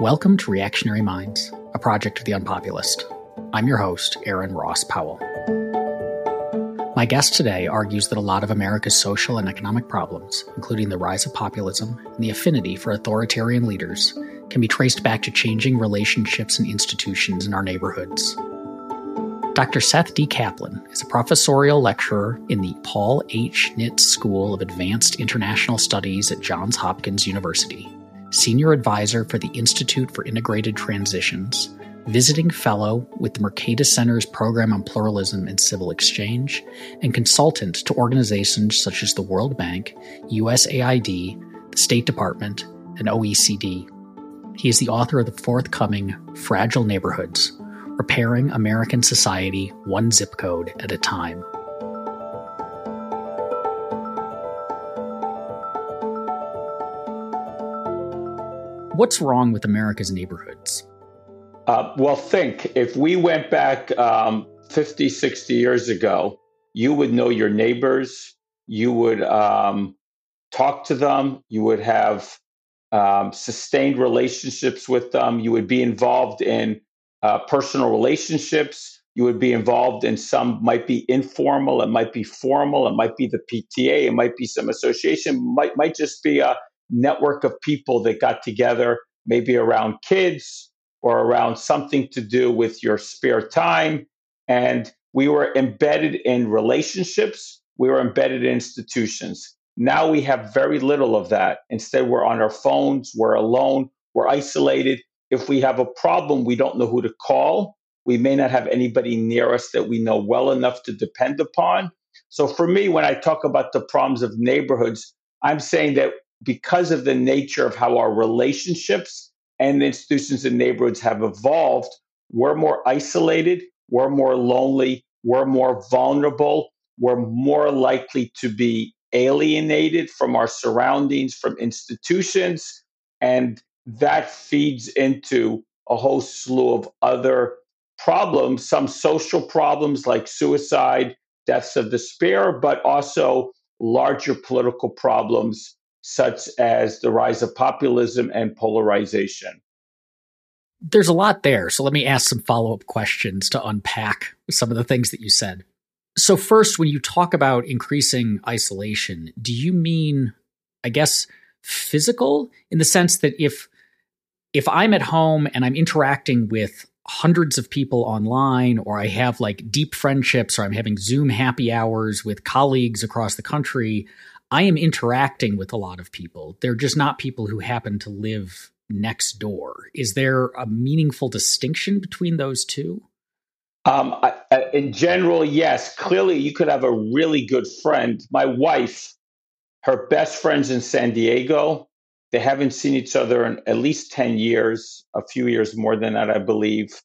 Welcome to Reactionary Minds, a project of the Unpopulist. I'm your host, Aaron Ross Powell. My guest today argues that a lot of America's social and economic problems, including the rise of populism and the affinity for authoritarian leaders, can be traced back to changing relationships and institutions in our neighborhoods. Dr. Seth D. Kaplan is a professorial lecturer in the Paul H. Nitze School of Advanced International Studies at Johns Hopkins University, senior advisor for the Institute for Integrated Transitions, visiting fellow with the Mercatus Center's Program on Pluralism and Civil Exchange, and consultant to organizations such as the World Bank, USAID, the State Department, and OECD. He is the author of the forthcoming Fragile Neighborhoods repairing American society one zip code at a time. What's wrong with America's neighborhoods? Uh, well, think if we went back um, 50, 60 years ago, you would know your neighbors, you would um, talk to them, you would have um, sustained relationships with them, you would be involved in uh, personal relationships. You would be involved in some, might be informal, it might be formal, it might be the PTA, it might be some association, might might just be a network of people that got together, maybe around kids or around something to do with your spare time. And we were embedded in relationships, we were embedded in institutions. Now we have very little of that. Instead, we're on our phones, we're alone, we're isolated, if we have a problem, we don't know who to call. We may not have anybody near us that we know well enough to depend upon. So for me, when I talk about the problems of neighborhoods, I'm saying that because of the nature of how our relationships and institutions and neighborhoods have evolved, we're more isolated, we're more lonely, we're more vulnerable, we're more likely to be alienated from our surroundings, from institutions. And that feeds into a whole slew of other problems, some social problems like suicide, deaths of despair, but also larger political problems such as the rise of populism and polarization. There's a lot there. So let me ask some follow up questions to unpack some of the things that you said. So, first, when you talk about increasing isolation, do you mean, I guess, physical in the sense that if if I'm at home and I'm interacting with hundreds of people online, or I have like deep friendships, or I'm having Zoom happy hours with colleagues across the country, I am interacting with a lot of people. They're just not people who happen to live next door. Is there a meaningful distinction between those two? Um, I, in general, yes. Clearly, you could have a really good friend. My wife, her best friend's in San Diego. They haven't seen each other in at least 10 years, a few years more than that, I believe.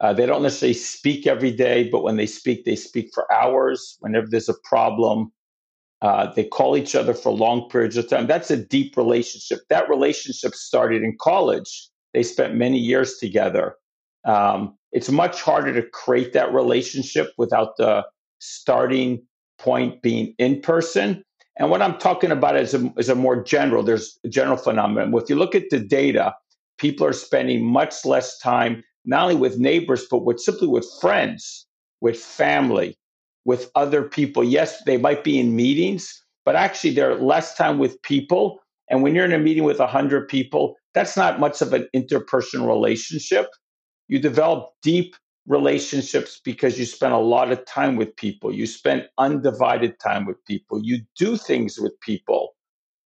Uh, they don't necessarily speak every day, but when they speak, they speak for hours. Whenever there's a problem, uh, they call each other for long periods of time. That's a deep relationship. That relationship started in college. They spent many years together. Um, it's much harder to create that relationship without the starting point being in person. And what I'm talking about is a, is a more general, there's a general phenomenon. If you look at the data, people are spending much less time, not only with neighbors, but with simply with friends, with family, with other people. Yes, they might be in meetings, but actually they're less time with people. And when you're in a meeting with 100 people, that's not much of an interpersonal relationship. You develop deep relationships because you spend a lot of time with people. You spend undivided time with people. You do things with people.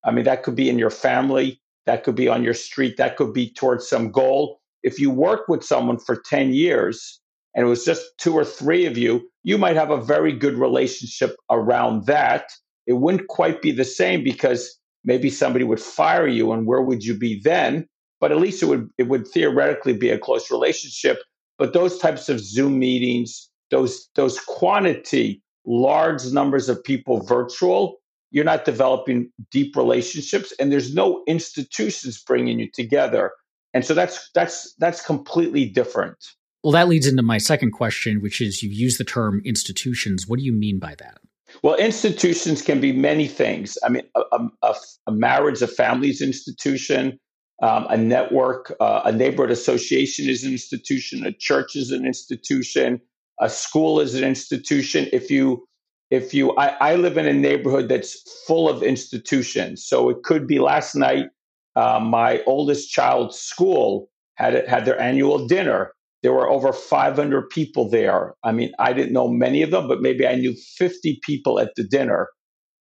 I mean, that could be in your family, that could be on your street, that could be towards some goal. If you work with someone for 10 years and it was just two or three of you, you might have a very good relationship around that. It wouldn't quite be the same because maybe somebody would fire you and where would you be then? But at least it would it would theoretically be a close relationship but those types of Zoom meetings, those those quantity, large numbers of people virtual, you're not developing deep relationships, and there's no institutions bringing you together. And so that's that's that's completely different. Well, that leads into my second question, which is you use the term institutions. What do you mean by that? Well, institutions can be many things. I mean, a, a, a marriage, a family's institution, um, a network, uh, a neighborhood association is an institution, a church is an institution, a school is an institution. If you if you I, I live in a neighborhood that's full of institutions. So it could be last night, uh, my oldest child's school had had their annual dinner. There were over 500 people there. I mean, I didn't know many of them, but maybe I knew 50 people at the dinner.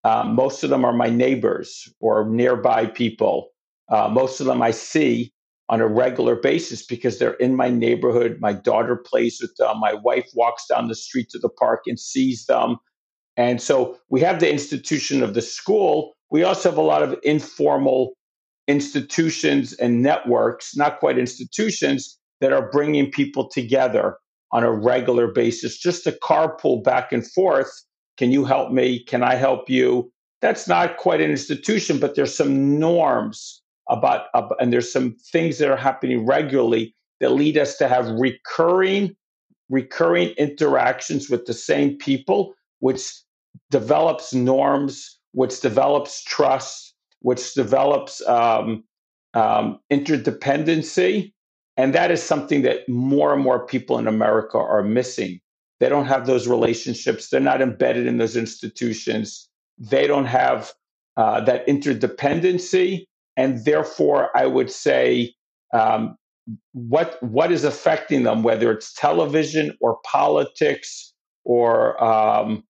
Um, most of them are my neighbors or nearby people. Uh, most of them I see on a regular basis because they're in my neighborhood. My daughter plays with them. My wife walks down the street to the park and sees them. And so we have the institution of the school. We also have a lot of informal institutions and networks, not quite institutions, that are bringing people together on a regular basis, just to carpool back and forth. Can you help me? Can I help you? That's not quite an institution, but there's some norms about, and there's some things that are happening regularly that lead us to have recurring, recurring interactions with the same people, which develops norms, which develops trust, which develops um, um, interdependency. And that is something that more and more people in America are missing. They don't have those relationships. They're not embedded in those institutions. They don't have uh, that interdependency. And therefore, I would say um, what, what is affecting them, whether it's television or politics or um,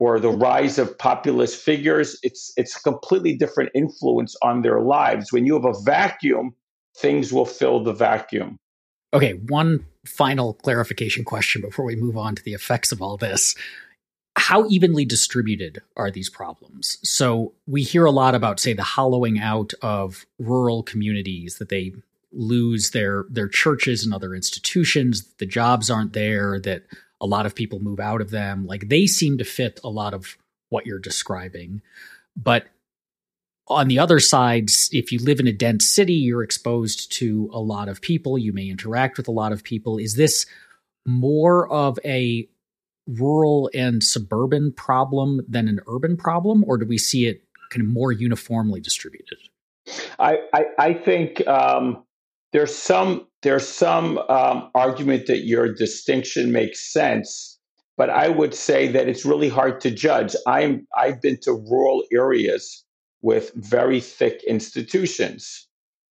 or the rise of populist figures, it's it's a completely different influence on their lives. When you have a vacuum, things will fill the vacuum. Okay, one final clarification question before we move on to the effects of all this. How evenly distributed are these problems? So we hear a lot about, say, the hollowing out of rural communities, that they lose their their churches and other institutions, the jobs aren't there, that a lot of people move out of them. Like they seem to fit a lot of what you're describing. But on the other side, if you live in a dense city, you're exposed to a lot of people. You may interact with a lot of people. Is this more of a rural and suburban problem than an urban problem, or do we see it kind of more uniformly distributed? I, I, I think um, there's some there's some um, argument that your distinction makes sense, but I would say that it's really hard to judge. I'm I've been to rural areas with very thick institutions.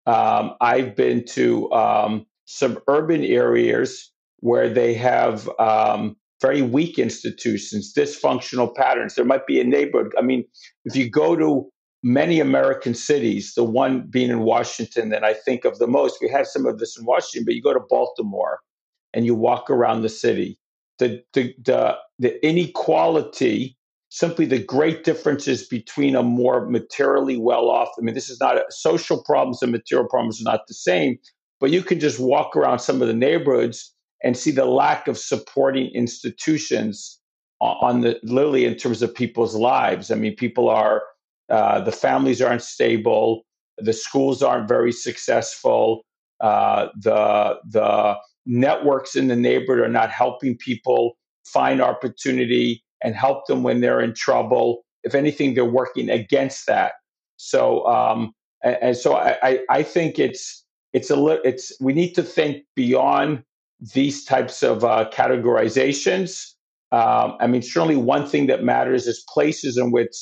Um, I've been to um, suburban areas where they have um, very weak institutions, dysfunctional patterns. There might be a neighborhood. I mean, if you go to many American cities, the one being in Washington that I think of the most. We have some of this in Washington, but you go to Baltimore and you walk around the city. The, the, the, the inequality, simply the great differences between a more materially well off. I mean, this is not a, social problems and material problems are not the same, but you can just walk around some of the neighborhoods and see the lack of supporting institutions on the literally in terms of people's lives. I mean, people are uh, the families aren't stable. The schools aren't very successful. Uh, the the networks in the neighborhood are not helping people find opportunity and help them when they're in trouble. If anything, they're working against that. So um, and, so I, I think it's it's a little. it's we need to think beyond these types of uh, categorizations. Um, I mean, certainly one thing that matters is places in which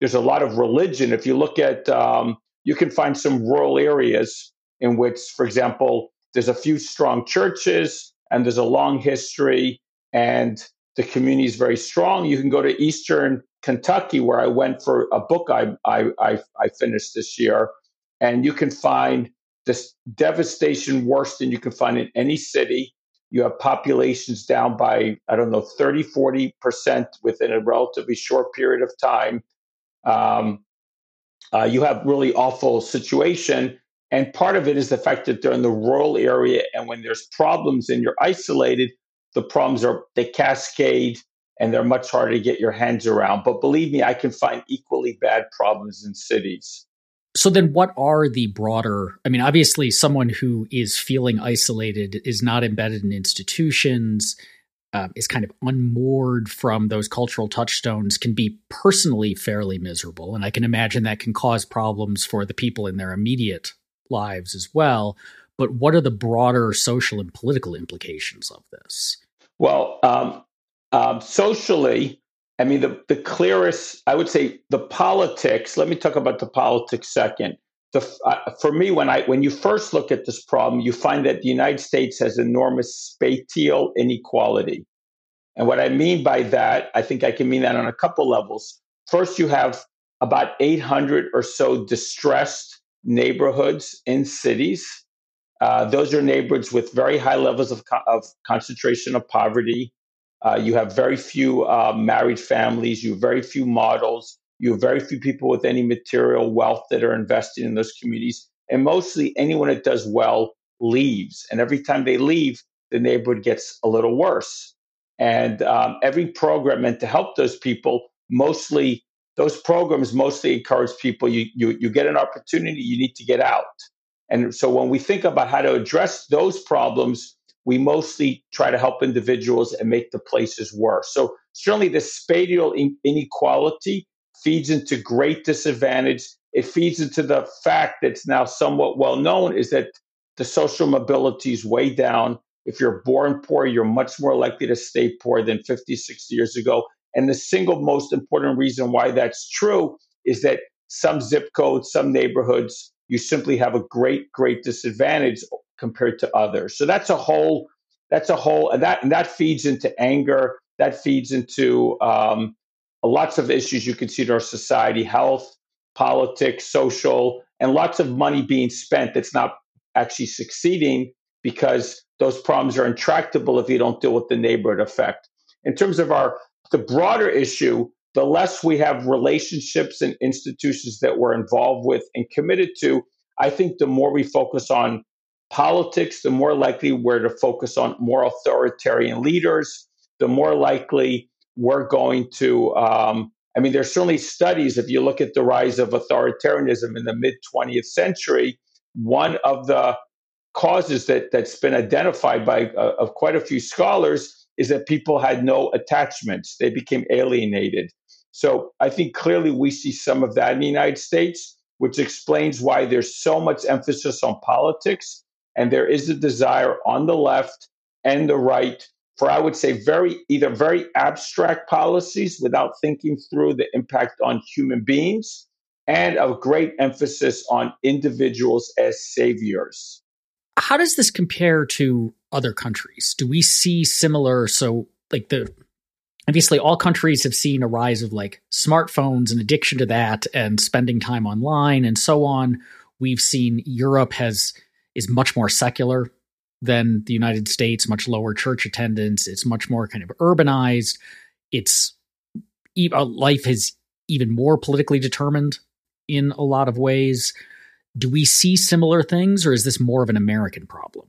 there's a lot of religion. If you look at, um, you can find some rural areas in which, for example, there's a few strong churches and there's a long history and the community is very strong. You can go to Eastern Kentucky, where I went for a book I, I, I, I finished this year, and you can find this devastation worse than you can find in any city. You have populations down by, I don't know, 30, 40% within a relatively short period of time um, uh, you have really awful situation. And part of it is the fact that they're in the rural area, and when there's problems and you're isolated, the problems are they cascade and they're much harder to get your hands around. But believe me, I can find equally bad problems in cities. So then what are the broader I mean obviously someone who is feeling isolated is not embedded in institutions uh, is kind of unmoored from those cultural touchstones can be personally fairly miserable. And I can imagine that can cause problems for the people in their immediate lives as well. But what are the broader social and political implications of this? Well, um, um, socially, I mean, the, the clearest, I would say, the politics. Let me talk about the politics second. The, uh, for me, when I when you first look at this problem, you find that the United States has enormous spatial inequality. And what I mean by that, I think I can mean that on a couple levels. First, you have about 800 or so distressed neighborhoods in cities. Uh, those are neighborhoods with very high levels of, co- of concentration of poverty. Uh, you have very few uh, married families. You have very few models. You have very few people with any material wealth that are invested in those communities. And mostly anyone that does well leaves. And every time they leave, the neighborhood gets a little worse. And um, every program meant to help those people, mostly those programs mostly encourage people you, you, you get an opportunity, you need to get out. And so when we think about how to address those problems, we mostly try to help individuals and make the places worse. So certainly the spatial inequality feeds into great disadvantage. It feeds into the fact that's now somewhat well known is that the social mobility is way down. If you're born poor, you're much more likely to stay poor than 50, 60 years ago. And the single most important reason why that's true is that some zip codes, some neighborhoods, you simply have a great, great disadvantage compared to others. So that's a whole, that's a whole, and that and that feeds into anger. That feeds into um, lots of issues you can see in our society: health, politics, social, and lots of money being spent that's not actually succeeding because those problems are intractable if you don't deal with the neighborhood effect. In terms of our the broader issue, the less we have relationships and institutions that we're involved with and committed to, I think the more we focus on politics, the more likely we're to focus on more authoritarian leaders, the more likely we're going to. Um, I mean, there's certainly studies. If you look at the rise of authoritarianism in the mid 20th century, one of the causes that that's been identified by uh, of quite a few scholars is that people had no attachments. They became alienated. So I think clearly we see some of that in the United States, which explains why there's so much emphasis on politics. And there is a desire on the left and the right for, I would say, very either very abstract policies without thinking through the impact on human beings, and a great emphasis on individuals as saviors. How does this compare to other countries? Do we see similar? So, like the obviously, all countries have seen a rise of like smartphones and addiction to that, and spending time online and so on. We've seen Europe has is much more secular than the United States, much lower church attendance. It's much more kind of urbanized. It's uh, life is even more politically determined in a lot of ways. Do we see similar things, or is this more of an American problem?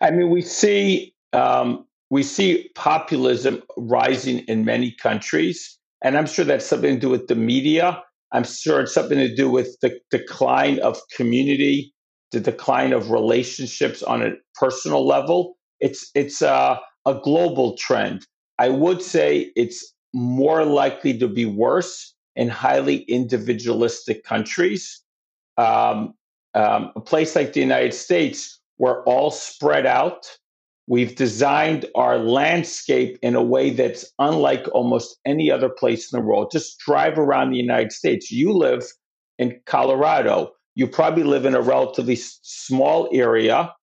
I mean, we see um, we see populism rising in many countries, and I'm sure that's something to do with the media. I'm sure it's something to do with the decline of community, the decline of relationships on a personal level. It's it's uh, a global trend. I would say it's more likely to be worse in highly individualistic countries. Um, um, a place like the United States, we're all spread out. We've designed our landscape in a way that's unlike almost any other place in the world. Just drive around the United States. You live in Colorado. You probably live in a relatively small area.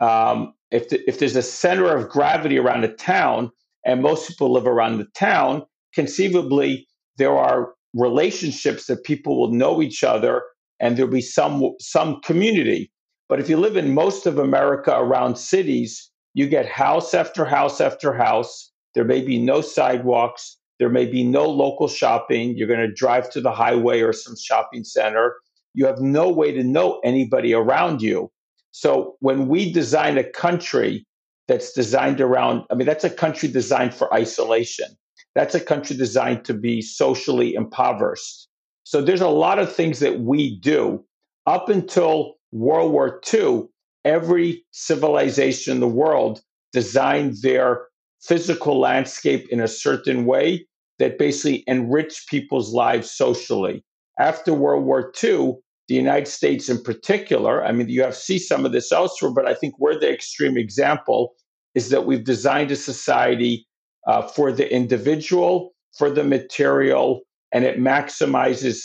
Um, if, the, if there's a center of gravity around a town, and most people live around the town, conceivably there are relationships that people will know each other, and there'll be some some community. But if you live in most of America around cities, you get house after house after house. There may be no sidewalks. There may be no local shopping. You're going to drive to the highway or some shopping center. You have no way to know anybody around you. So when we design a country that's designed around, I mean, that's a country designed for isolation. That's a country designed to be socially impoverished. So there's a lot of things that we do up until World War II, every civilization in the world designed their physical landscape in a certain way that basically enriched people's lives socially. After World War II, the United States in particular, I mean, you have see some of this elsewhere, but I think we're the extreme example is that we've designed a society uh, for the individual, for the material, and it maximizes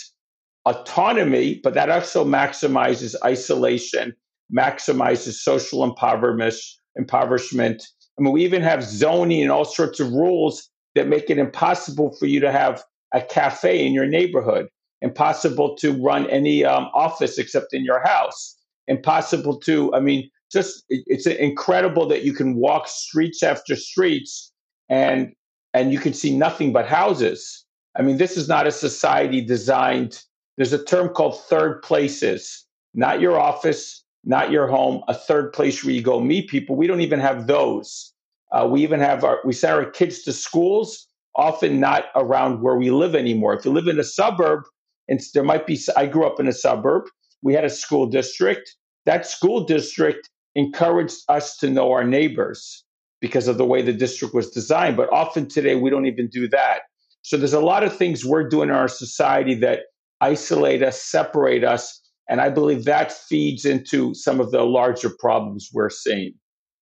autonomy, but that also maximizes isolation, maximizes social impoverishment. I mean, we even have zoning and all sorts of rules that make it impossible for you to have a cafe in your neighborhood, impossible to run any um, office except in your house, impossible to, I mean, just it's incredible that you can walk streets after streets and and you can see nothing but houses. I mean, this is not a society designed. There's a term called third places, not your office, not your home, a third place where you go meet people. We don't even have those. Uh, we even have our, we send our kids to schools, often not around where we live anymore. If you live in a suburb, and there might be, I grew up in a suburb, we had a school district. That school district encouraged us to know our neighbors because of the way the district was designed. But often today, we don't even do that. So there's a lot of things we're doing in our society that isolate us, separate us. And I believe that feeds into some of the larger problems we're seeing.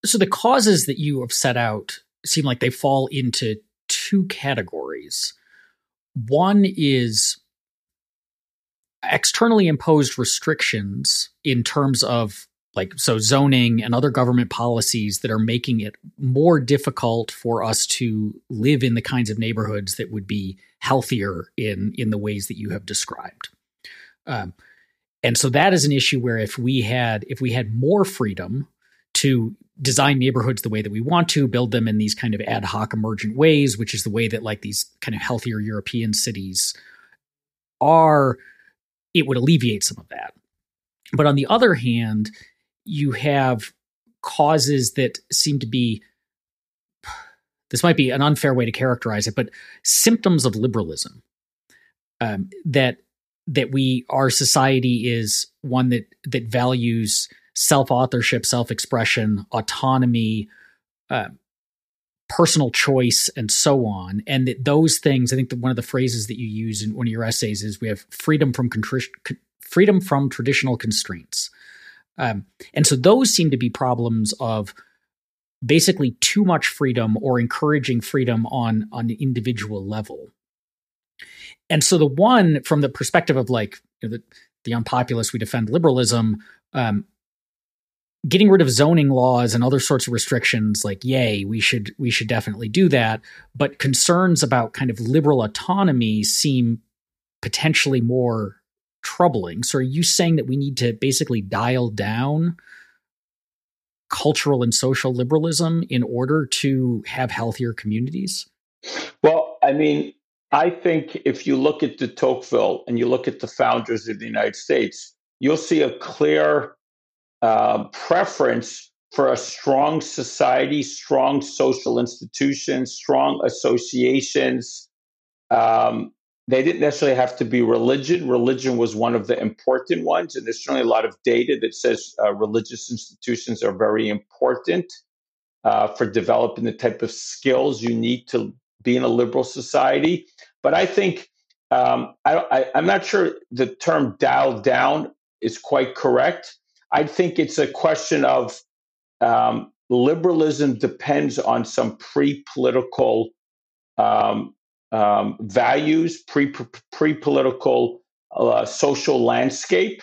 So the causes that you have set out seem like they fall into two categories. One is externally imposed restrictions in terms of like so zoning and other government policies that are making it more difficult for us to live in the kinds of neighborhoods that would be healthier in in the ways that you have described um, and so that is an issue where if we had if we had more freedom to design neighborhoods the way that we want to build them in these kind of ad hoc emergent ways which is the way that like these kind of healthier european cities are it would alleviate some of that but on the other hand you have causes that seem to be this might be an unfair way to characterize it, but symptoms of liberalism. Um, that that we our society is one that that values self authorship, self expression, autonomy, uh, personal choice, and so on, and that those things. I think that one of the phrases that you use in one of your essays is we have freedom from contri- freedom from traditional constraints. Um, and so those seem to be problems of basically too much freedom or encouraging freedom on on the individual level. And so the one from the perspective of like you know, the the unpopulist, we defend liberalism. Um, getting rid of zoning laws and other sorts of restrictions like yay we should we should definitely do that but concerns about kind of liberal autonomy seem potentially more troubling. So, are you saying that we need to basically dial down cultural and social liberalism in order to have healthier communities? Well, I mean, I think if you look at de Tocqueville and you look at the founders of the United States, you'll see a clear uh, preference for a strong society, strong social institutions, strong associations, um, they didn't necessarily have to be religion. Religion was one of the important ones, and there's certainly a lot of data that says uh, religious institutions are very important uh, for developing the type of skills you need to be in a liberal society. But I think um, I, am not sure the term dial down is quite correct. I think it's a question of um, liberalism depends on some pre political um, um, values, pre political uh, social landscape.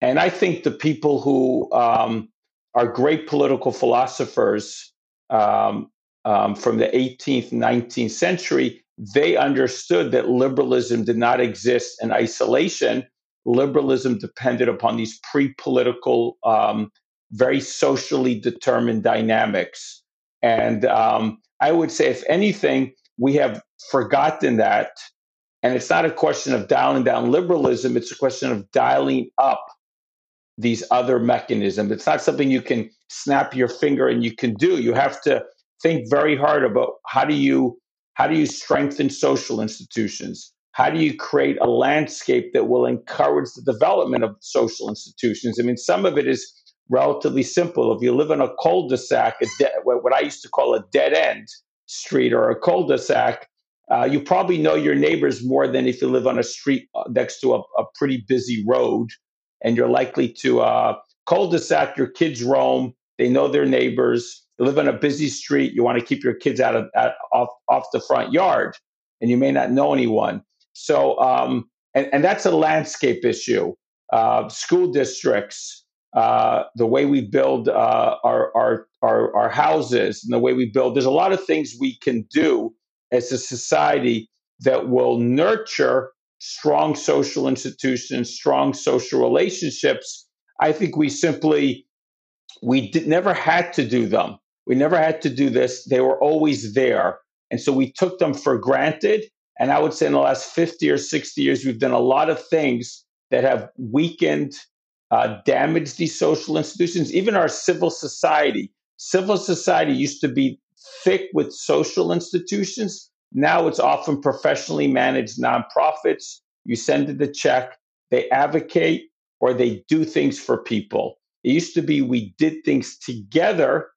And I think the people who um, are great political philosophers um, um from the 18th, 19th century, they understood that liberalism did not exist in isolation. Liberalism depended upon these pre political, um, very socially determined dynamics. And um, I would say, if anything, we have forgotten that. And it's not a question of dialing down liberalism, it's a question of dialing up these other mechanisms. It's not something you can snap your finger and you can do. You have to think very hard about how do you how do you strengthen social institutions? How do you create a landscape that will encourage the development of social institutions? I mean, some of it is relatively simple. If you live in a cul-de-sac, a de- what I used to call a dead end, street or a cul-de-sac, uh, you probably know your neighbors more than if you live on a street uh, next to a, a pretty busy road. and you're likely to uh, cul-de-sac. Your kids roam. They know their neighbors. They live on a busy street. You want to keep your kids out of out, off off the front yard, and you may not know anyone. So, um, and, and that's a landscape issue. Uh, school districts, uh, the way we build uh, our, our, our our houses, and the way we build. There's a lot of things we can do as a society that will nurture strong social institutions, strong social relationships. I think we simply we did, never had to do them. We never had to do this. They were always there. And so we took them for granted. And I would say in the last 50 or 60 years, we've done a lot of things that have weakened, uh, damaged these social institutions, even our civil society. Civil society used to be thick with social institutions. Now it's often professionally managed nonprofits. You send it a check, they advocate or they do things for people. It used to be we did things together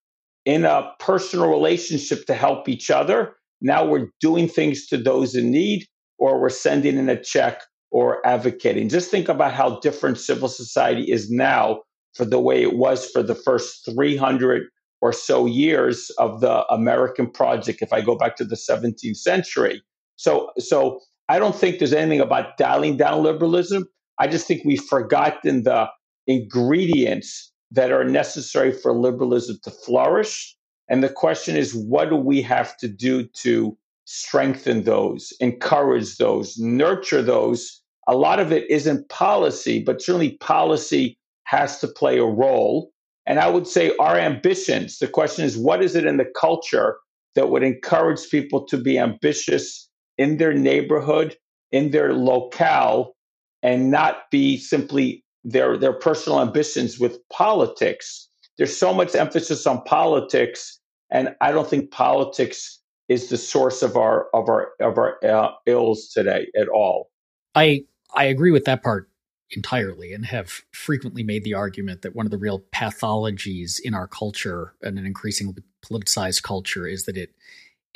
in a personal relationship to help each other. Now we're doing things to those in need or we're sending in a check or advocating. Just think about how different civil society is now for the way it was for the first 300 or so years of the American project, if I go back to the 17th century. So, so I don't think there's anything about dialing down liberalism. I just think we've forgotten the ingredients that are necessary for liberalism to flourish. And the question is, what do we have to do to strengthen those, encourage those, nurture those? A lot of it isn't policy, but certainly policy has to play a role. And I would say our ambitions, the question is, what is it in the culture that would encourage people to be ambitious in their neighborhood, in their locale, and not be simply their, their personal ambitions with politics? There's so much emphasis on politics, and I don't think politics is the source of our of our of our uh, ills today at all. I I agree with that part entirely and have frequently made the argument that one of the real pathologies in our culture and an increasingly politicized culture is that it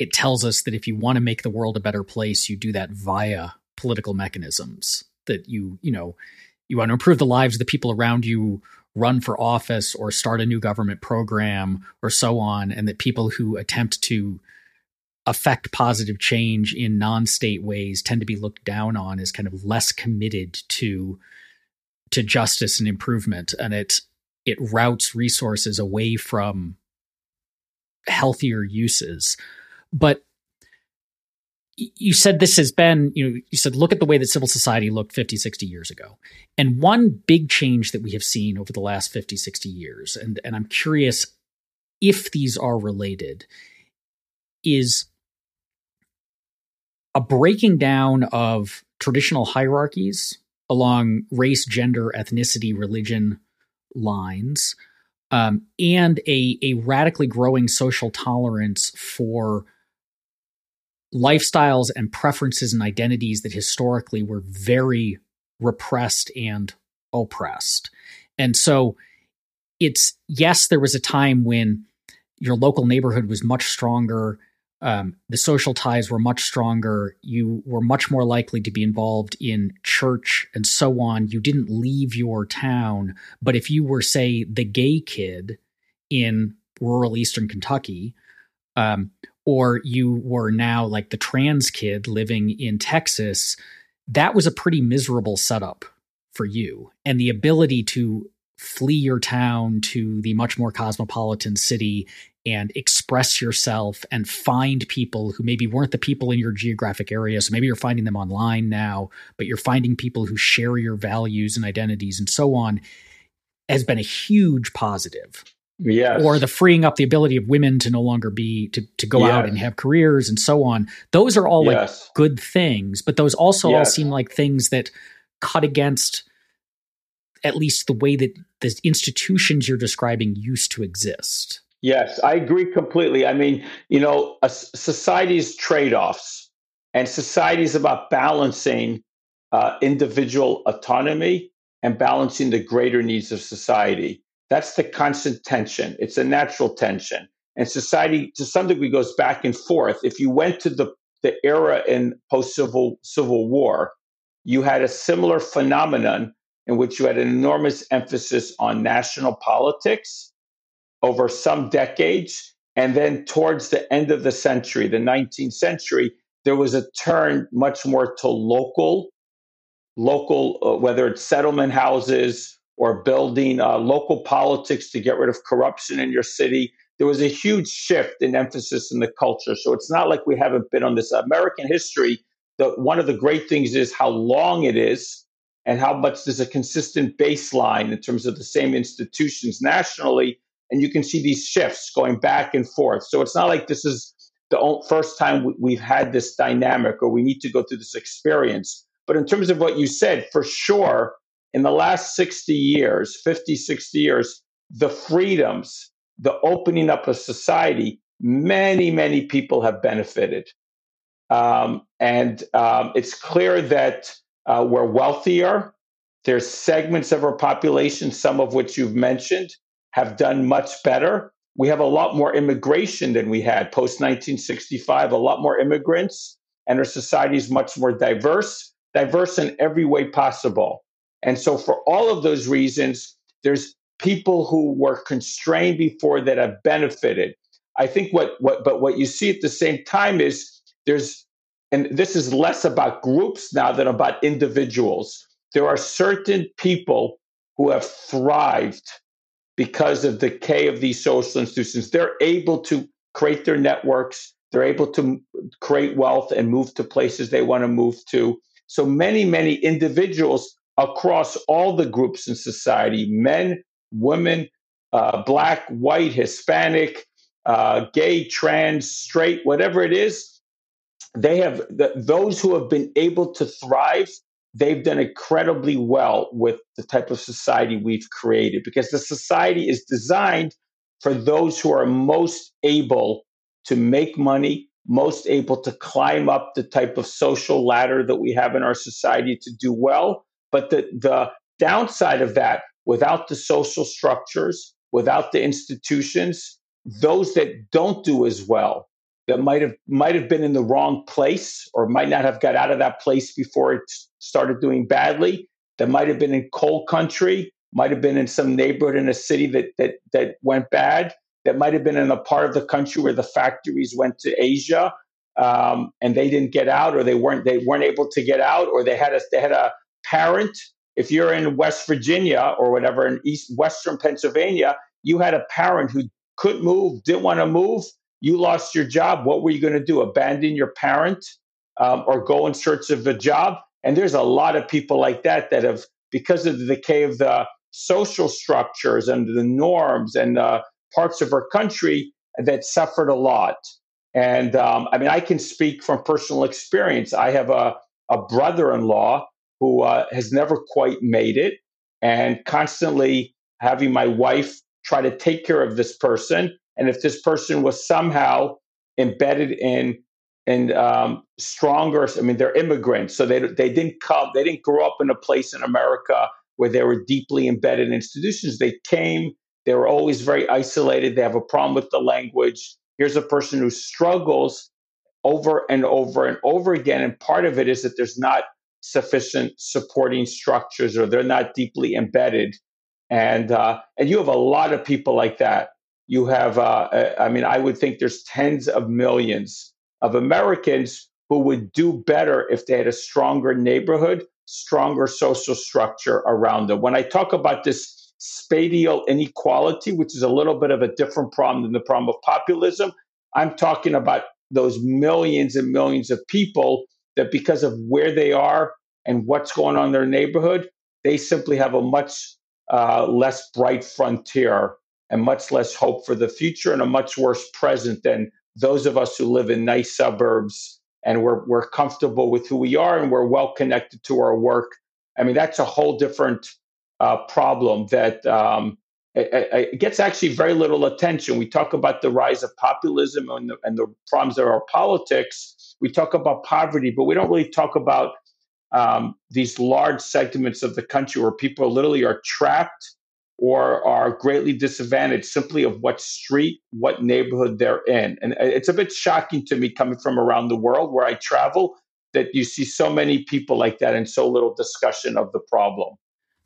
it tells us that if you want to make the world a better place you do that via political mechanisms that you you know you want to improve the lives of the people around you run for office or start a new government program or so on and that people who attempt to affect positive change in non-state ways tend to be looked down on as kind of less committed to to justice and improvement. And it it routes resources away from healthier uses. But you said this has been you know you said look at the way that civil society looked 50 60 years ago. And one big change that we have seen over the last 50 60 years and and i'm curious if these are related is a breaking down of traditional hierarchies along race, gender, ethnicity, religion lines, um, and a, a radically growing social tolerance for lifestyles and preferences and identities that historically were very repressed and oppressed. And so it's yes, there was a time when your local neighborhood was much stronger um, the social ties were much stronger. You were much more likely to be involved in church and so on. You didn't leave your town. But if you were, say, the gay kid in rural Eastern Kentucky, um, or you were now like the trans kid living in Texas, that was a pretty miserable setup for you. And the ability to flee your town to the much more cosmopolitan city and express yourself and find people who maybe weren't the people in your geographic area. So maybe you're finding them online now, but you're finding people who share your values and identities and so on has been a huge positive. Yes. Or the freeing up the ability of women to no longer be to, to go yes. out and have careers and so on. Those are all yes. like good things, but those also all seem like things that cut against at least the way that the institutions you're describing used to exist. Yes, I agree completely. I mean, you know, a society's trade offs, and society is about balancing uh, individual autonomy and balancing the greater needs of society. That's the constant tension. It's a natural tension. And society, to some degree, goes back and forth. If you went to the, the era in post civil civil war, you had a similar phenomenon in which you had an enormous emphasis on national politics over some decades. And then towards the end of the century, the 19th century, there was a turn much more to local, local, uh, whether it's settlement houses or building uh, local politics to get rid of corruption in your city. There was a huge shift in emphasis in the culture. So it's not like we haven't been on this American history. The, one of the great things is how long it is and how much there's a consistent baseline in terms of the same institutions nationally. And you can see these shifts going back and forth. So it's not like this is the first time we've had this dynamic or we need to go through this experience. But in terms of what you said, for sure, in the last 60 years, 50, 60 years, the freedoms, the opening up of society, many, many people have benefited. Um, and um, it's clear that uh, we're wealthier. There's segments of our population, some of which you've mentioned, have done much better. We have a lot more immigration than we had post 1965, a lot more immigrants, and our society is much more diverse, diverse in every way possible. And so, for all of those reasons, there's people who were constrained before that have benefited. I think what, what but what you see at the same time is there's and this is less about groups now than about individuals. There are certain people who have thrived because of the decay of these social institutions. They're able to create their networks, they're able to create wealth and move to places they want to move to. So many, many individuals across all the groups in society men, women, uh, black, white, Hispanic, uh, gay, trans, straight, whatever it is they have the, those who have been able to thrive they've done incredibly well with the type of society we've created because the society is designed for those who are most able to make money most able to climb up the type of social ladder that we have in our society to do well but the, the downside of that without the social structures without the institutions those that don't do as well that might have might have been in the wrong place or might not have got out of that place before it started doing badly that might have been in coal country might have been in some neighborhood in a city that that that went bad that might have been in a part of the country where the factories went to asia um, and they didn't get out or they weren't they weren't able to get out or they had a they had a parent if you're in west virginia or whatever in east western pennsylvania you had a parent who couldn't move didn't want to move you lost your job. What were you going to do? Abandon your parent um, or go in search of a job? And there's a lot of people like that that have, because of the decay of the social structures and the norms and parts of our country, that suffered a lot. And um, I mean, I can speak from personal experience. I have a, a brother in law who uh, has never quite made it and constantly having my wife try to take care of this person and if this person was somehow embedded in in um, stronger, I mean, they're immigrants, so they they didn't come, they didn't grow up in a place in America where they were deeply embedded in institutions. They came, they were always very isolated. They have a problem with the language. Here's a person who struggles over and over and over again, and part of it is that there's not sufficient supporting structures, or they're not deeply embedded. And uh, and you have a lot of people like that you have, uh, uh, I mean, I would think there's tens of millions of Americans who would do better if they had a stronger neighborhood, stronger social structure around them. When I talk about this spatial inequality, which is a little bit of a different problem than the problem of populism, I'm talking about those millions and millions of people that because of where they are and what's going on in their neighborhood, they simply have a much uh, less bright frontier and much less hope for the future and a much worse present than those of us who live in nice suburbs and we're, we're comfortable with who we are and we're well connected to our work. I mean, that's a whole different uh, problem that um, it, it, gets actually very little attention. We talk about the rise of populism and the, and the problems of our politics. We talk about poverty, but we don't really talk about um, these large segments of the country where people literally are trapped or are greatly disadvantaged simply of what street, what neighborhood they're in. And it's a bit shocking to me coming from around the world where I travel that you see so many people like that and so little discussion of the problem.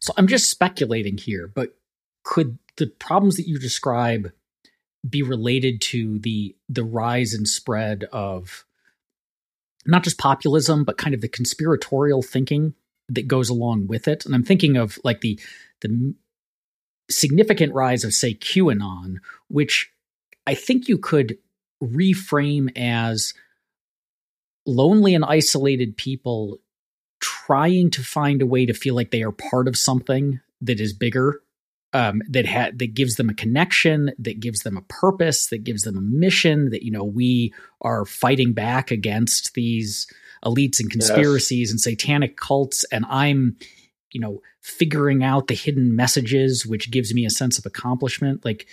So I'm just speculating here, but could the problems that you describe be related to the the rise and spread of not just populism, but kind of the conspiratorial thinking that goes along with it? And I'm thinking of like the the significant rise of say QAnon, which I think you could reframe as lonely and isolated people trying to find a way to feel like they are part of something that is bigger um, that ha- that gives them a connection, that gives them a purpose, that gives them a mission. That you know we are fighting back against these elites and conspiracies yes. and satanic cults, and I'm you know figuring out the hidden messages, which gives me a sense of accomplishment. Like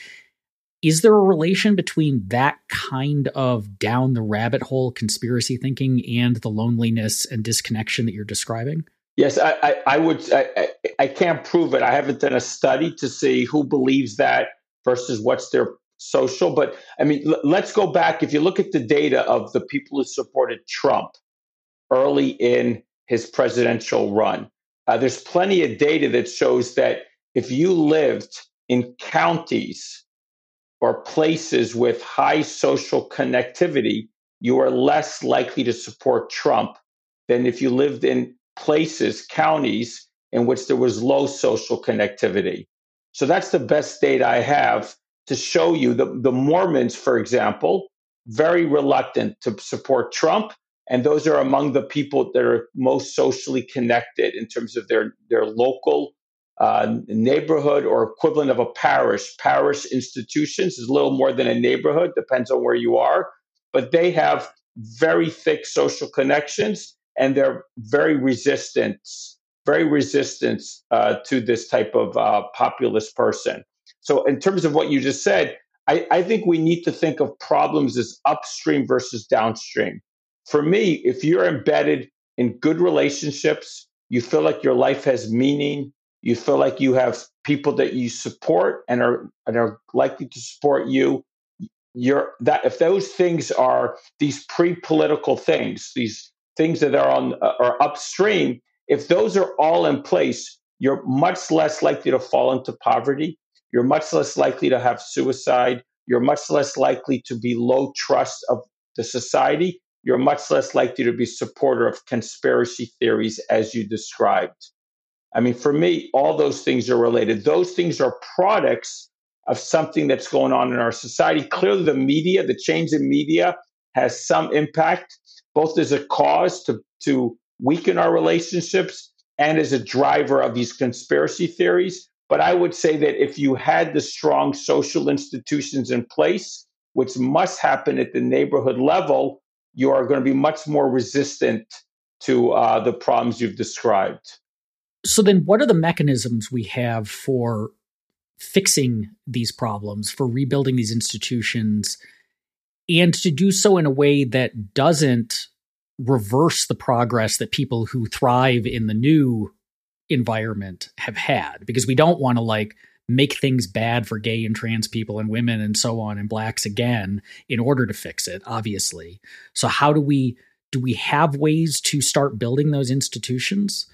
is there a relation between that kind of down the rabbit hole conspiracy thinking and the loneliness and disconnection that you're describing? Yes, I, I, I would. I, I can't prove it. I haven't done a study to see who believes that versus what's their social. But I mean, l- let's go back. If you look at the data of the people who supported Trump early in his presidential run, uh, there's plenty of data that shows that if you lived in counties or places with high social connectivity, you are less likely to support Trump than if you lived in places, counties in which there was low social connectivity. So that's the best data I have to show you. The, the Mormons, for example, very reluctant to support Trump. And those are among the people that are most socially connected in terms of their, their local uh, neighborhood or equivalent of a parish. Parish institutions is a little more than a neighborhood, depends on where you are, but they have very thick social connections and they're very resistant, very resistant uh, to this type of uh, populist person. So, in terms of what you just said, I, I think we need to think of problems as upstream versus downstream. For me, if you're embedded in good relationships, you feel like your life has meaning, you feel like you have people that you support and are and are likely to support you you're that if those things are these pre-political things these things that are on uh, are upstream if those are all in place you're much less likely to fall into poverty you're much less likely to have suicide you're much less likely to be low trust of the society you're much less likely to be supporter of conspiracy theories as you described I mean, for me, all those things are related. Those things are products of something that's going on in our society. Clearly, the media, the change in media, has some impact, both as a cause to, to weaken our relationships and as a driver of these conspiracy theories. But I would say that if you had the strong social institutions in place, which must happen at the neighborhood level, you are going to be much more resistant to uh, the problems you've described. So then what are the mechanisms we have for fixing these problems, for rebuilding these institutions, and to do so in a way that doesn't reverse the progress that people who thrive in the new environment have had? Because we don't want to like make things bad for gay and trans people and women and so on and blacks again in order to fix it, obviously. So how do we do we have ways to start building those institutions?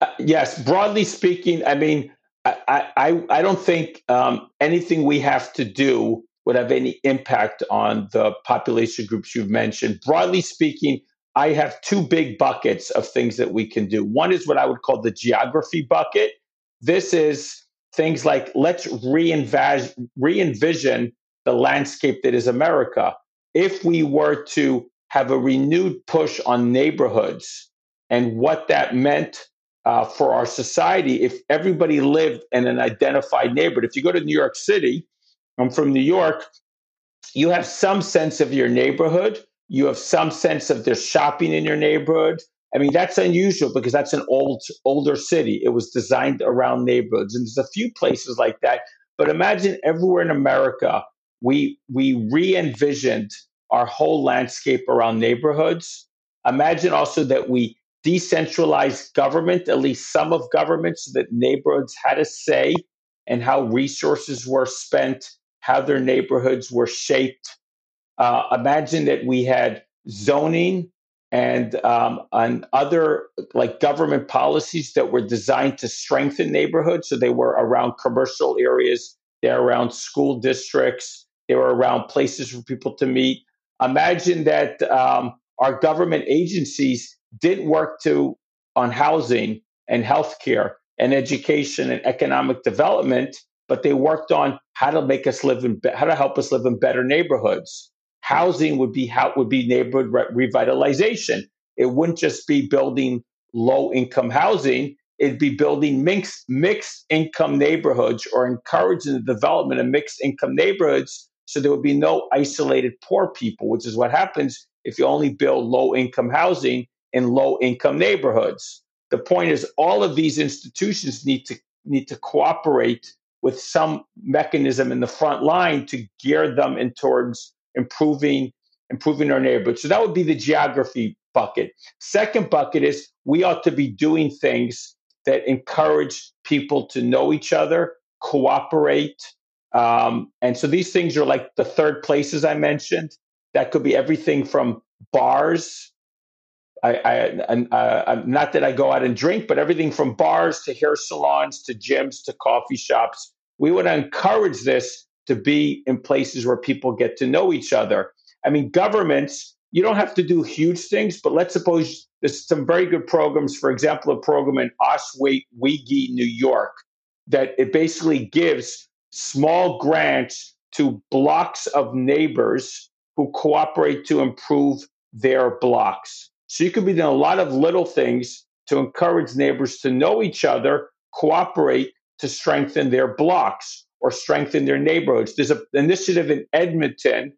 Uh, yes, broadly speaking, I mean, I, I, I don't think um, anything we have to do would have any impact on the population groups you've mentioned. Broadly speaking, I have two big buckets of things that we can do. One is what I would call the geography bucket. This is things like let's re envision the landscape that is America. If we were to have a renewed push on neighborhoods and what that meant uh, for our society if everybody lived in an identified neighborhood. If you go to New York City, I'm from New York, you have some sense of your neighborhood. You have some sense of there's shopping in your neighborhood. I mean, that's unusual because that's an old, older city. It was designed around neighborhoods, and there's a few places like that. But imagine everywhere in America, we we re-envisioned our whole landscape around neighborhoods. Imagine also that we decentralized government, at least some of government, so that neighborhoods had a say in how resources were spent, how their neighborhoods were shaped. Uh, imagine that we had zoning and um, on other like government policies that were designed to strengthen neighborhoods. So they were around commercial areas, they're around school districts, they were around places for people to meet. Imagine that um, our government agencies didn't work to on housing and healthcare and education and economic development, but they worked on how to make us live in how to help us live in better neighborhoods. Housing would be how would be neighborhood re- revitalization. It wouldn't just be building low income housing. It'd be building mixed mixed income neighborhoods or encouraging the development of mixed income neighborhoods so there would be no isolated poor people, which is what happens if you only build low income housing in low income neighborhoods. The point is all of these institutions need to need to cooperate with some mechanism in the front line to gear them in towards improving improving our neighborhood. So that would be the geography bucket. Second bucket is we ought to be doing things that encourage people to know each other, cooperate. Um, and so these things are like the third places I mentioned. That could be everything from bars I, I, uh, not that I go out and drink, but everything from bars to hair salons to gyms to coffee shops. We would encourage this to be in places where people get to know each other. I mean, governments, you don't have to do huge things, but let's suppose there's some very good programs. For example, a program in Oswego, New York, that it basically gives small grants to blocks of neighbors who cooperate to improve their blocks. So you could be doing a lot of little things to encourage neighbors to know each other, cooperate to strengthen their blocks or strengthen their neighborhoods. There's an initiative in Edmonton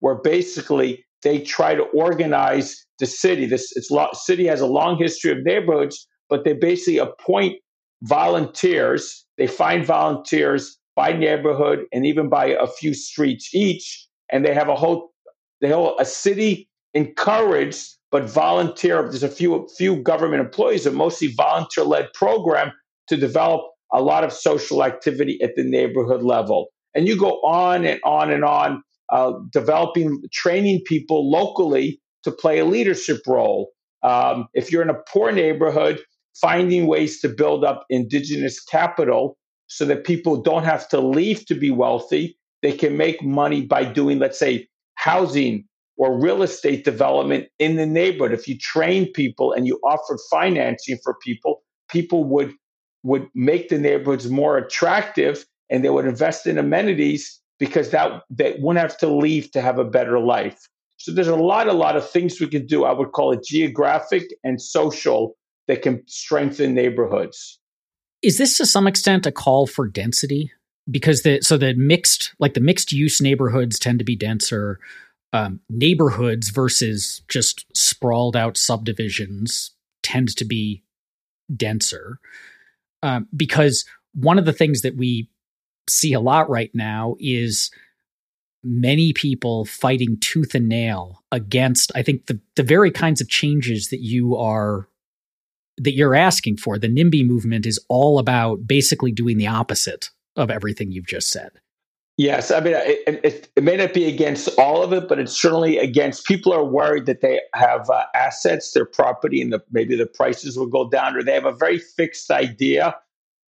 where basically they try to organize the city. This it's city has a long history of neighborhoods, but they basically appoint volunteers. They find volunteers by neighborhood and even by a few streets each, and they have a whole they have a city encouraged but volunteer. There's a few few government employees, a mostly volunteer led program to develop a lot of social activity at the neighborhood level. And you go on and on and on, uh, developing, training people locally to play a leadership role. Um, if you're in a poor neighborhood, finding ways to build up indigenous capital so that people don't have to leave to be wealthy. They can make money by doing, let's say, housing or real estate development in the neighborhood. If you train people and you offered financing for people, people would would make the neighborhoods more attractive and they would invest in amenities because that they wouldn't have to leave to have a better life. So there's a lot, a lot of things we can do. I would call it geographic and social that can strengthen neighborhoods. Is this to some extent a call for density? Because the so the mixed like the mixed use neighborhoods tend to be denser um, neighborhoods versus just sprawled out subdivisions tend to be denser um, because one of the things that we see a lot right now is many people fighting tooth and nail against i think the, the very kinds of changes that you are that you're asking for. The nimby movement is all about basically doing the opposite of everything you've just said Yes, I mean it, it, it, may not be against all of it, but it's certainly against. People are worried that they have uh, assets, their property, and the, maybe the prices will go down, or they have a very fixed idea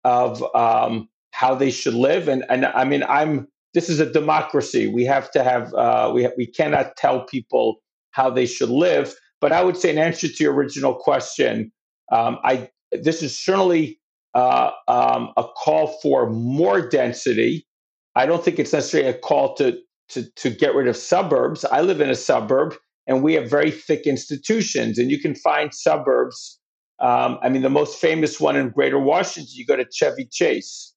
of um, how they should live. And and I mean, I'm this is a democracy. We have to have uh, we have, we cannot tell people how they should live. But I would say, in answer to your original question, um, I this is certainly uh, um, a call for more density I don't think it's necessarily a call to, to, to get rid of suburbs. I live in a suburb and we have very thick institutions, and you can find suburbs. Um, I mean, the most famous one in Greater Washington, you go to Chevy Chase,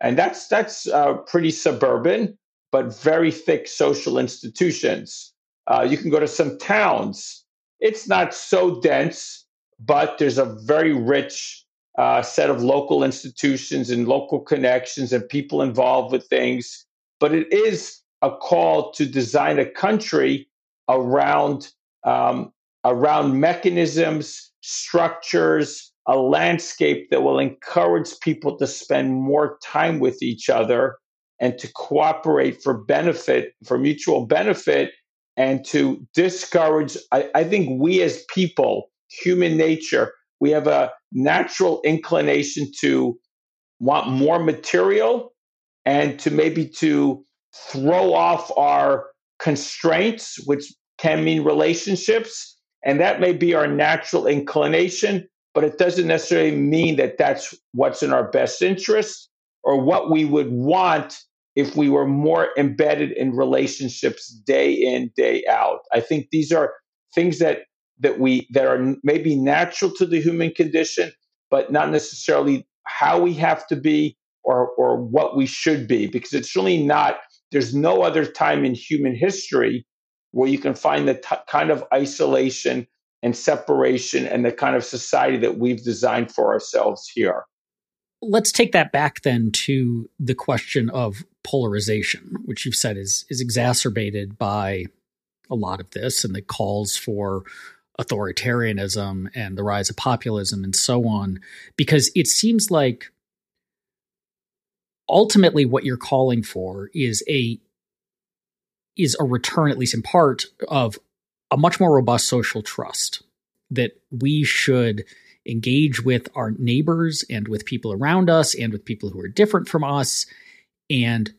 and that's that's uh, pretty suburban, but very thick social institutions. Uh, you can go to some towns. It's not so dense, but there's a very rich uh, set of local institutions and local connections and people involved with things. But it is a call to design a country around um, around mechanisms, structures, a landscape that will encourage people to spend more time with each other and to cooperate for benefit, for mutual benefit, and to discourage. I, I think we as people, human nature, we have a natural inclination to want more material and to maybe to throw off our constraints, which can mean relationships. And that may be our natural inclination, but it doesn't necessarily mean that that's what's in our best interest or what we would want if we were more embedded in relationships day in day out i think these are things that that we that are maybe natural to the human condition but not necessarily how we have to be or or what we should be because it's really not there's no other time in human history where you can find the t- kind of isolation and separation and the kind of society that we've designed for ourselves here. Let's take that back then to the question of polarization, which you've said is is exacerbated by a lot of this and the calls for authoritarianism and the rise of populism and so on because it seems like ultimately what you're calling for is a is a return at least in part of a much more robust social trust that we should engage with our neighbors and with people around us and with people who are different from us and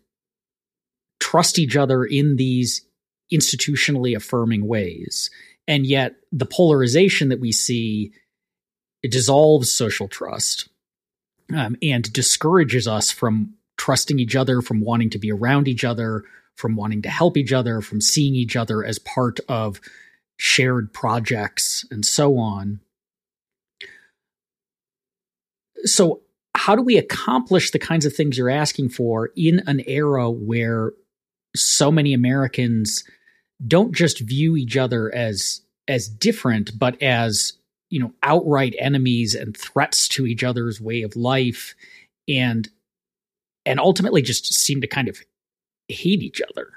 trust each other in these institutionally affirming ways. And yet, the polarization that we see dissolves social trust um, and discourages us from trusting each other, from wanting to be around each other, from wanting to help each other, from seeing each other as part of shared projects, and so on. So, how do we accomplish the kinds of things you're asking for in an era where so many Americans don't just view each other as as different, but as you know outright enemies and threats to each other's way of life, and and ultimately just seem to kind of hate each other.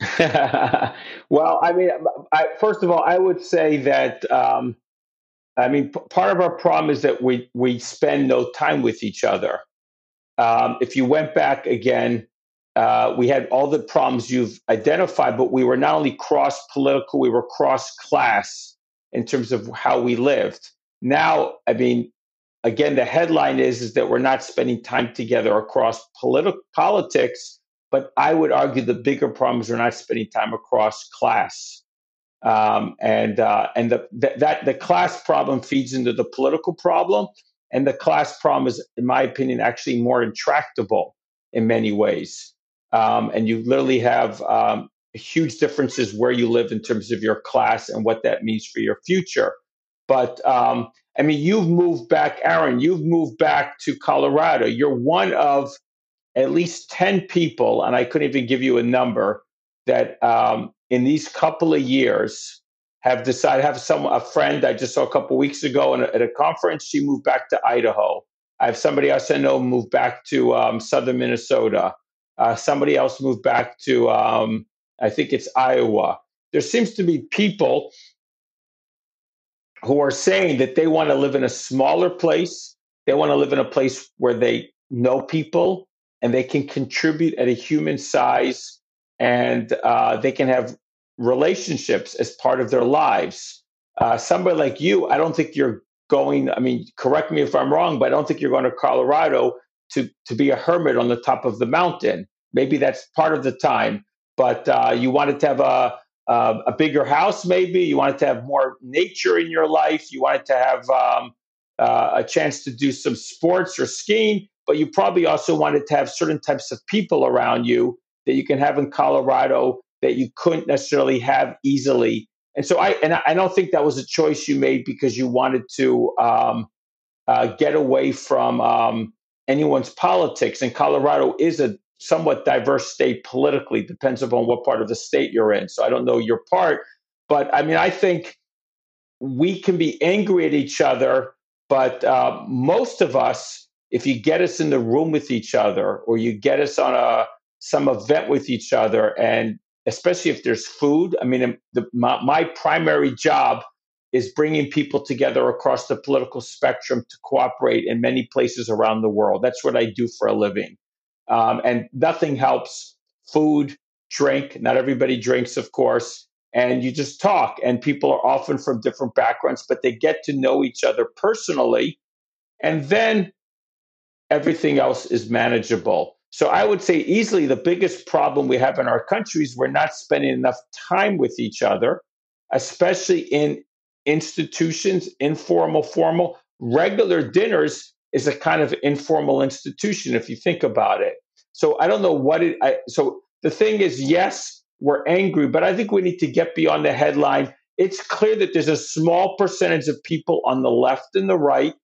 well, I mean, I, first of all, I would say that um, I mean, p- part of our problem is that we we spend no time with each other. Um, if you went back again, uh, we had all the problems you've identified, but we were not only cross political, we were cross class in terms of how we lived. Now, I mean, again, the headline is is that we're not spending time together across political politics, but I would argue the bigger problem is we're not spending time across class. Um, and uh, and the, the, that the class problem feeds into the political problem, and the class problem is, in my opinion, actually more intractable in many ways. Um, and you literally have um, huge differences where you live in terms of your class and what that means for your future. But um, I mean, you've moved back, Aaron. You've moved back to Colorado. You're one of at least ten people, and I couldn't even give you a number that um, in these couple of years have decided have some a friend I just saw a couple weeks ago a, at a conference. She moved back to Idaho. I have somebody else I know moved back to um, southern Minnesota. Uh, somebody else moved back to um, I think it's Iowa. There seems to be people who are saying that they want to live in a smaller place. They want to live in a place where they know people and they can contribute at a human size and uh, they can have relationships as part of their lives. Uh, somebody like you, I don't think you're going. I mean, correct me if I'm wrong, but I don't think you're going to Colorado to to be a hermit on the top of the mountain. Maybe that's part of the time, but uh, you wanted to have a, a, a bigger house. Maybe you wanted to have more nature in your life. You wanted to have um, uh, a chance to do some sports or skiing, but you probably also wanted to have certain types of people around you that you can have in Colorado that you couldn't necessarily have easily. And so I and I don't think that was a choice you made because you wanted to um, uh, get away from um, anyone's politics. And Colorado is a somewhat diverse state politically, depends upon what part of the state you're in. So I don't know your part, but I mean I think we can be angry at each other, but uh, most of us, if you get us in the room with each other, or you get us on a some event with each other and especially if there's food i mean the, my, my, primary job is bringing people together across the political spectrum to cooperate in many places around the world that's what i do for a living um, and nothing helps food drink not everybody drinks of course and you just talk. And people are often from different backgrounds, but they get to know each other personally. And then everything else is manageable. So I would say easily the biggest problem we have in our country is we're not spending enough time with each other, especially in institutions, informal, formal. Regular dinners is a kind of informal institution if you think about it. So I don't know what it. I, so the thing is, yes, we're angry, but I think we need to get beyond the headline. It's clear that there's a small percentage of people on the left and the right.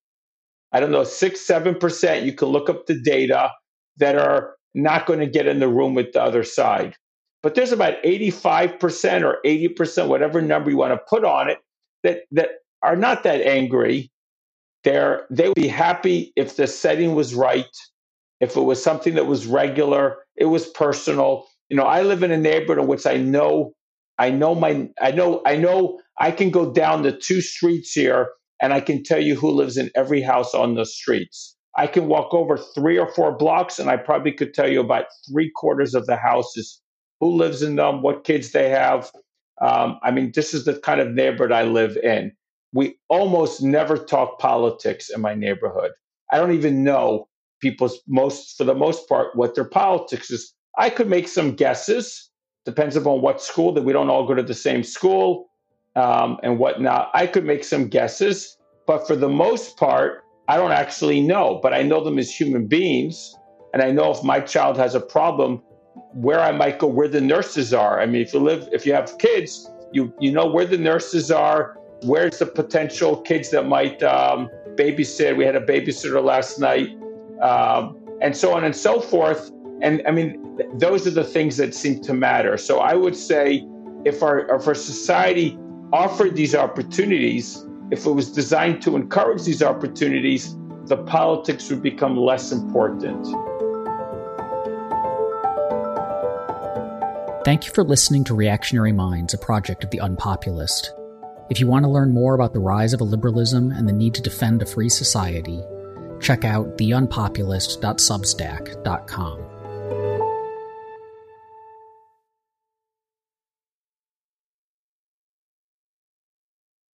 I don't know, six, seven percent. You can look up the data that are not going to get in the room with the other side. But there's about 85% or 80%, whatever number you want to put on it, that, that are not that angry. They're, they would be happy if the setting was right, if it was something that was regular, it was personal. You know, I live in a neighborhood in which I know, I know my, I know, I know I can go down the two streets here and I can tell you who lives in every house on the streets. I can walk over three or four blocks and I probably could tell you about three quarters of the houses, who lives in them, what kids they have. Um, I mean, this is the kind of neighborhood I live in. We almost never talk politics in my neighborhood. I don't even know people's most, for the most part, what their politics is. I could make some guesses, depends upon what school, that we don't all go to the same school um, and whatnot. I could make some guesses, but for the most part, I don't actually know, but I know them as human beings. And I know if my child has a problem, where I might go, where the nurses are. I mean, if you live, if you have kids, you you know where the nurses are. Where's the potential kids that might um, babysit? We had a babysitter last night, um, and so on and so forth. And I mean, th- those are the things that seem to matter. So I would say, if our if our society offered these opportunities, if it was designed to encourage these opportunities, the politics would become less important. Thank you for listening to Reactionary Minds, a project of the Unpopulist. If you want to learn more about the rise of illiberalism and the need to defend a free society, check out theunpopulist.substack.com.